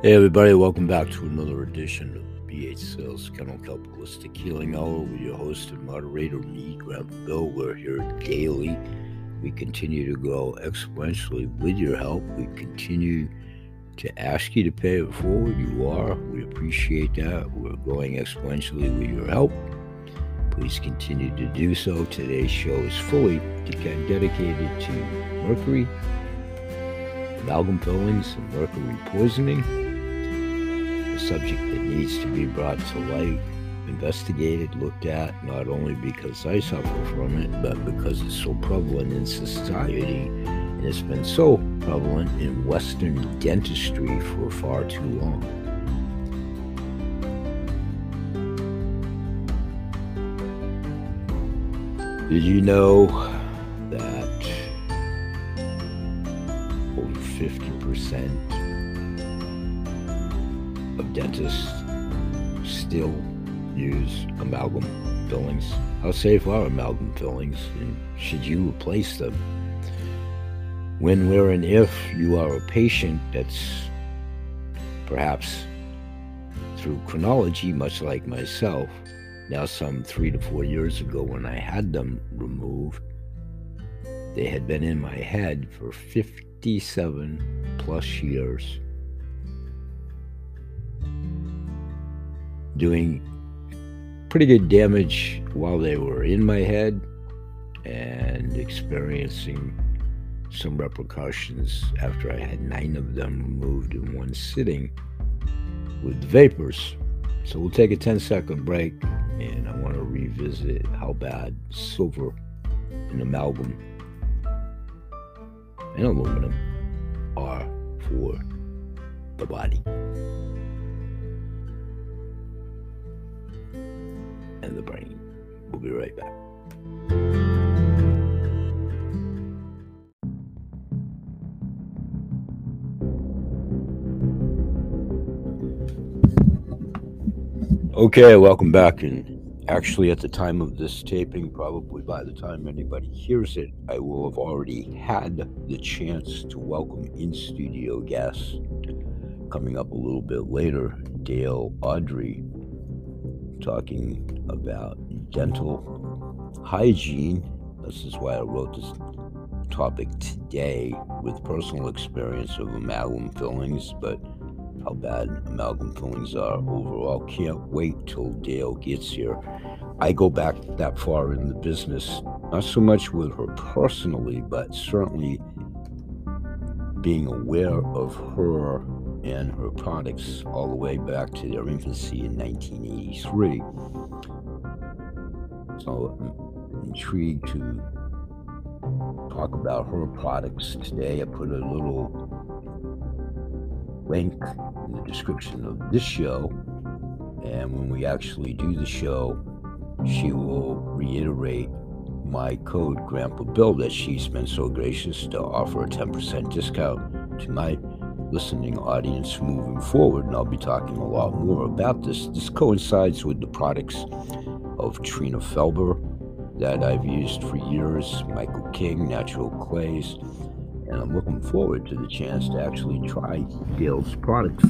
Hey everybody, welcome back to another edition of BH Sales Kennel Kelp Holistic Healing Hour with your host and moderator, me, Grandpa Bill. We're here daily. We continue to grow exponentially with your help. We continue to ask you to pay it forward. You are. We appreciate that. We're growing exponentially with your help. Please continue to do so. Today's show is fully dedicated to mercury, amalgam fillings, and mercury poisoning subject that needs to be brought to light, investigated, looked at, not only because I suffer from it, but because it's so prevalent in society and it's been so prevalent in Western dentistry for far too long. Did you know that over 50% of dentists still use amalgam fillings. How safe are amalgam fillings, and should you replace them? When, where, and if you are a patient that's perhaps through chronology, much like myself, now some three to four years ago when I had them removed, they had been in my head for 57 plus years. Doing pretty good damage while they were in my head and experiencing some repercussions after I had nine of them removed in one sitting with vapors. So we'll take a 10 second break and I want to revisit how bad silver and amalgam and aluminum are for the body. And the brain. We'll be right back. Okay, welcome back. And actually, at the time of this taping, probably by the time anybody hears it, I will have already had the chance to welcome in studio guests. Coming up a little bit later, Dale Audrey talking about dental hygiene. This is why I wrote this topic today with personal experience of amalgam fillings, but how bad amalgam fillings are overall. Can't wait till Dale gets here. I go back that far in the business, not so much with her personally, but certainly being aware of her and her products all the way back to their infancy in 1983. So I'm intrigued to talk about her products today. I put a little link in the description of this show. And when we actually do the show, she will reiterate my code Grandpa Bill that she's been so gracious to offer a 10% discount to my listening audience moving forward, and I'll be talking a lot more about this. This coincides with the products of Trina Felber that I've used for years, Michael King, Natural Clays, and I'm looking forward to the chance to actually try Dale's products.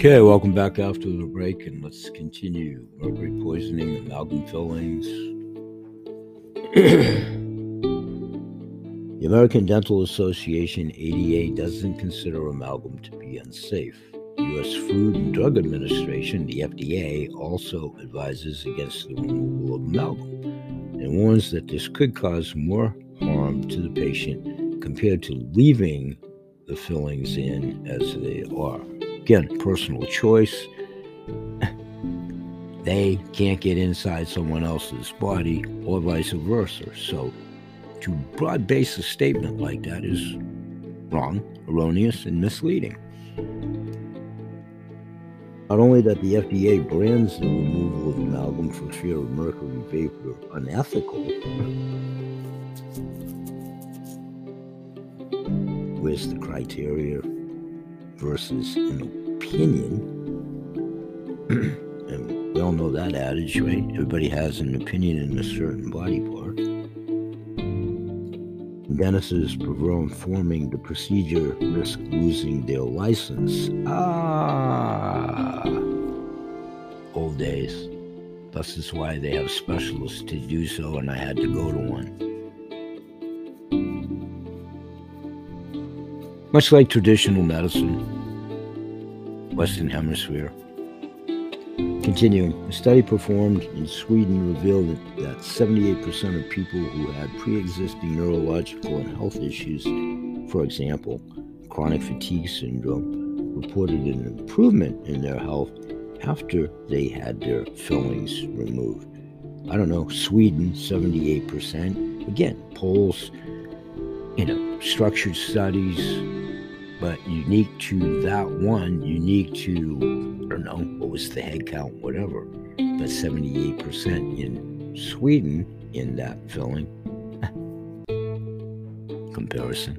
Okay, welcome back after the break, and let's continue. Mercury poisoning, amalgam fillings. the American Dental Association ADA doesn't consider amalgam to be unsafe. U.S. Food and Drug Administration, the FDA, also advises against the removal of amalgam and warns that this could cause more harm to the patient compared to leaving the fillings in as they are. Again, personal choice. they can't get inside someone else's body or vice versa. So, to broad base a statement like that is wrong, erroneous, and misleading. Not only that the FDA brands the removal of amalgam for fear of mercury vapor unethical, where's the criteria versus an opinion? and we all know that adage, right? Everybody has an opinion in a certain body part. Dentists performing the procedure risk losing their license. Ah, old days. Thus is why they have specialists to do so, and I had to go to one. Much like traditional medicine, Western Hemisphere, Continuing, a study performed in Sweden revealed that 78% of people who had pre existing neurological and health issues, for example, chronic fatigue syndrome, reported an improvement in their health after they had their fillings removed. I don't know, Sweden, 78%. Again, polls, you know, structured studies, but unique to that one, unique to I don't know what was the head count, whatever, but 78% in Sweden in that filling. Comparison.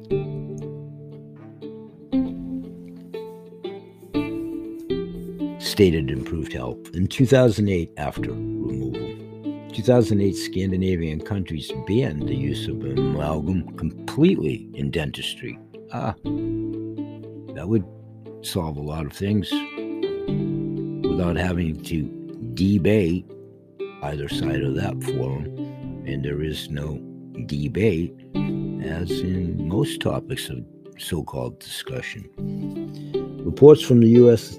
Stated improved health. In 2008, after removal, 2008 Scandinavian countries banned the use of amalgam completely in dentistry. Ah, that would solve a lot of things without having to debate either side of that forum. And there is no debate, as in most topics of so called discussion. Reports from the U.S.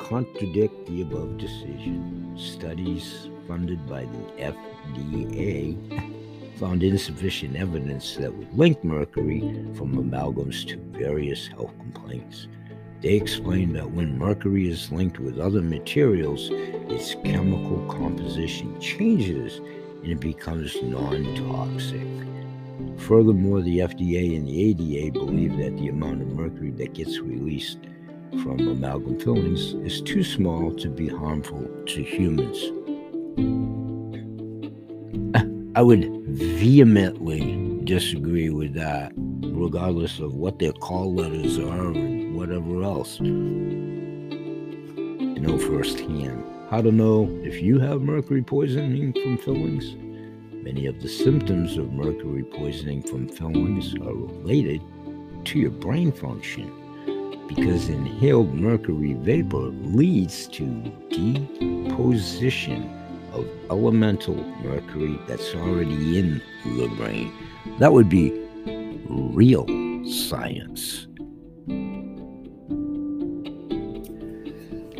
contradict the above decision. Studies funded by the FDA found insufficient evidence that would link mercury from amalgams to various health complaints. They explain that when mercury is linked with other materials, its chemical composition changes and it becomes non toxic. Furthermore, the FDA and the ADA believe that the amount of mercury that gets released from amalgam fillings is too small to be harmful to humans. I would vehemently disagree with that, regardless of what their call letters are and whatever else. You know firsthand how to know if you have mercury poisoning from fillings. Many of the symptoms of mercury poisoning from fillings are related to your brain function because inhaled mercury vapor leads to deposition of elemental mercury that's already in the brain. That would be real science.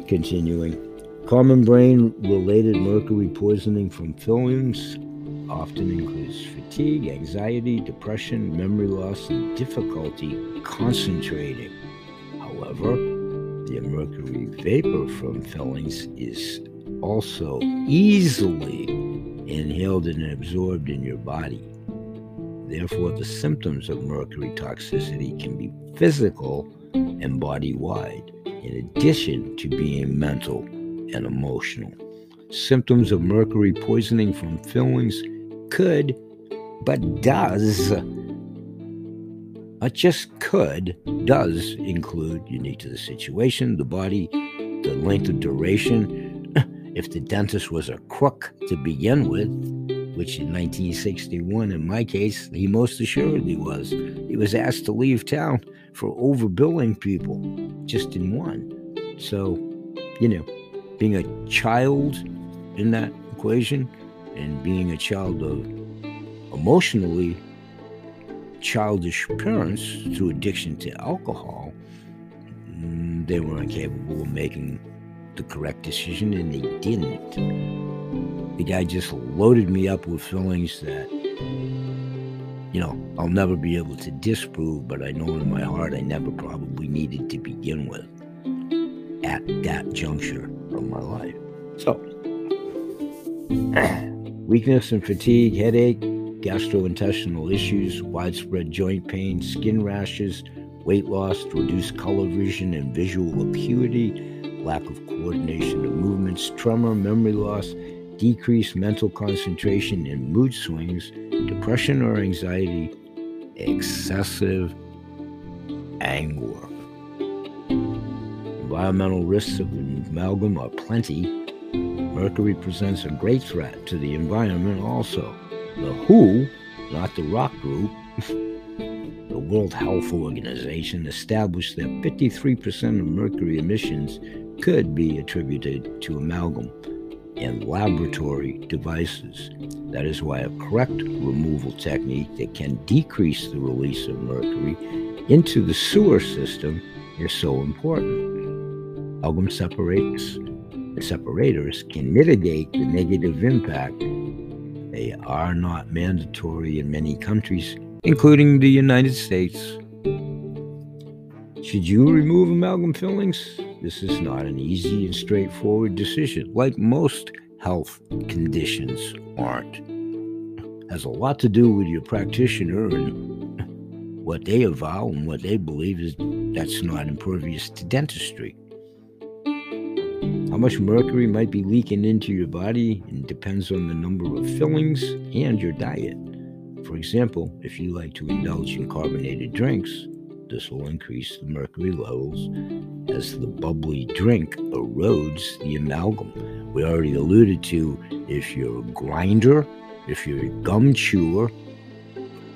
Continuing. Common brain related mercury poisoning from fillings often includes fatigue, anxiety, depression, memory loss, and difficulty concentrating. However, the mercury vapor from fillings is also easily inhaled and absorbed in your body. Therefore, the symptoms of mercury toxicity can be physical and body wide in addition to being mental and emotional. Symptoms of mercury poisoning from fillings could, but does, not just could, does include, unique to the situation, the body, the length of duration. If the dentist was a crook to begin with, which in 1961, in my case, he most assuredly was, he was asked to leave town for overbilling people just in one. So, you know, being a child in that equation and being a child of emotionally childish parents through addiction to alcohol, mm, they were incapable of making the correct decision and they didn't. The guy just loaded me up with feelings that, you know, I'll never be able to disprove, but I know in my heart I never probably needed to begin with at that juncture of my life. So, weakness and fatigue, headache, gastrointestinal issues, widespread joint pain, skin rashes, weight loss, reduced color vision and visual acuity, lack of coordination of movements, tremor, memory loss, decreased mental concentration and mood swings, depression or anxiety, excessive anger. Environmental risks of amalgam are plenty. Mercury presents a great threat to the environment also. The WHO, not the rock group, the World Health Organization established that 53% of mercury emissions could be attributed to amalgam and laboratory devices. That is why a correct removal technique that can decrease the release of mercury into the sewer system is so important. Amalgam separators, separators can mitigate the negative impact. They are not mandatory in many countries, including the United States. Should you remove amalgam fillings? This is not an easy and straightforward decision, like most health conditions aren't. Has a lot to do with your practitioner and what they avow and what they believe is that's not impervious to dentistry. How much mercury might be leaking into your body and depends on the number of fillings and your diet. For example, if you like to indulge in carbonated drinks, this will increase the mercury levels as the bubbly drink erodes the amalgam. We already alluded to if you're a grinder, if you're a gum chewer,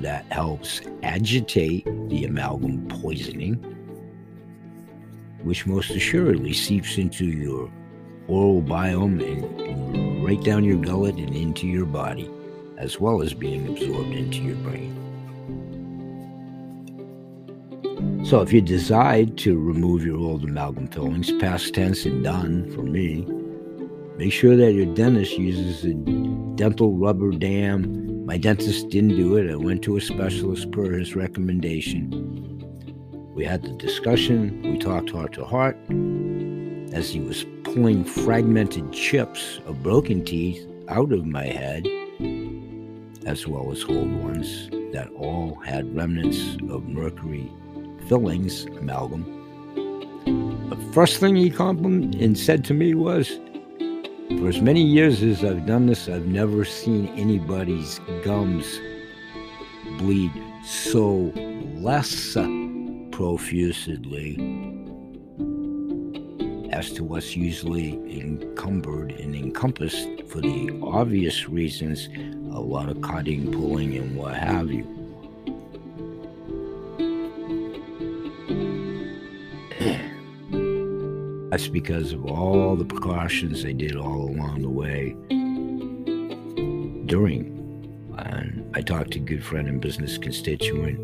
that helps agitate the amalgam poisoning, which most assuredly seeps into your oral biome and right down your gullet and into your body, as well as being absorbed into your brain. So, if you decide to remove your old amalgam fillings, past tense and done for me, make sure that your dentist uses a dental rubber dam. My dentist didn't do it. I went to a specialist per his recommendation. We had the discussion. We talked heart to heart as he was pulling fragmented chips of broken teeth out of my head, as well as whole ones that all had remnants of mercury fillings, amalgam. The first thing he complimented and said to me was, For as many years as I've done this, I've never seen anybody's gums bleed so less profusely as to what's usually encumbered and encompassed for the obvious reasons a lot of cutting, pulling, and what have you. That's because of all the precautions they did all along the way during. And I talked to a good friend and business constituent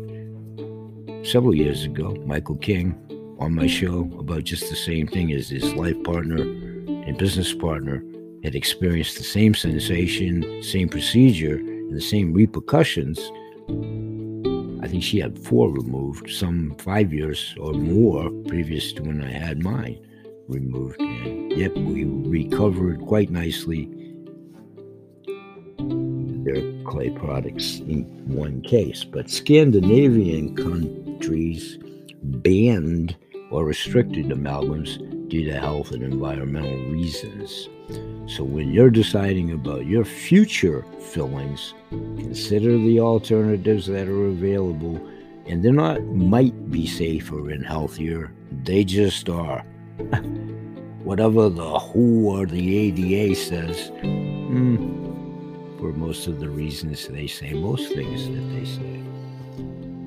several years ago, Michael King, on my show about just the same thing as his life partner and business partner had experienced the same sensation, same procedure, and the same repercussions. I think she had four removed, some five years or more previous to when I had mine removed. And yep, we recovered quite nicely their clay products in one case. But Scandinavian countries banned or restricted amalgams due to health and environmental reasons. So, when you're deciding about your future fillings, consider the alternatives that are available. And they're not might be safer and healthier, they just are. Whatever the WHO or the ADA says, mm, for most of the reasons they say, most things that they say.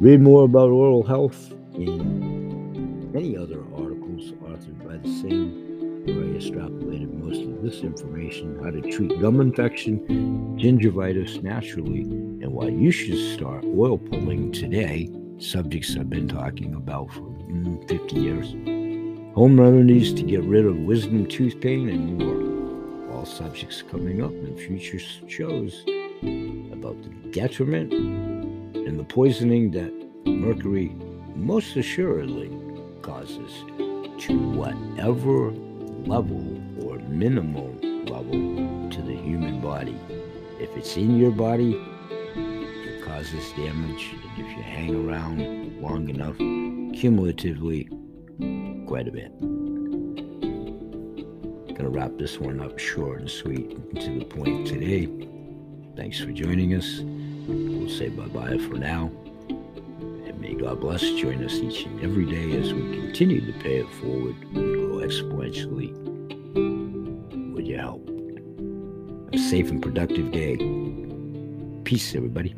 Read more about oral health in many other articles authored by the same where I extrapolated most of this information how to treat gum infection, gingivitis naturally, and why you should start oil pulling today. Subjects I've been talking about for mm, 50 years. Home remedies to get rid of wisdom tooth pain and more. All subjects coming up in future shows about the detriment and the poisoning that mercury most assuredly causes to whatever level or minimal level to the human body. If it's in your body, it causes damage. And if you hang around long enough, cumulatively, quite a bit. Gonna wrap this one up short and sweet and to the point today. Thanks for joining us. We'll say bye bye for now. And may God bless. Join us each and every day as we continue to pay it forward and grow exponentially with your help. Have a safe and productive day. Peace, everybody.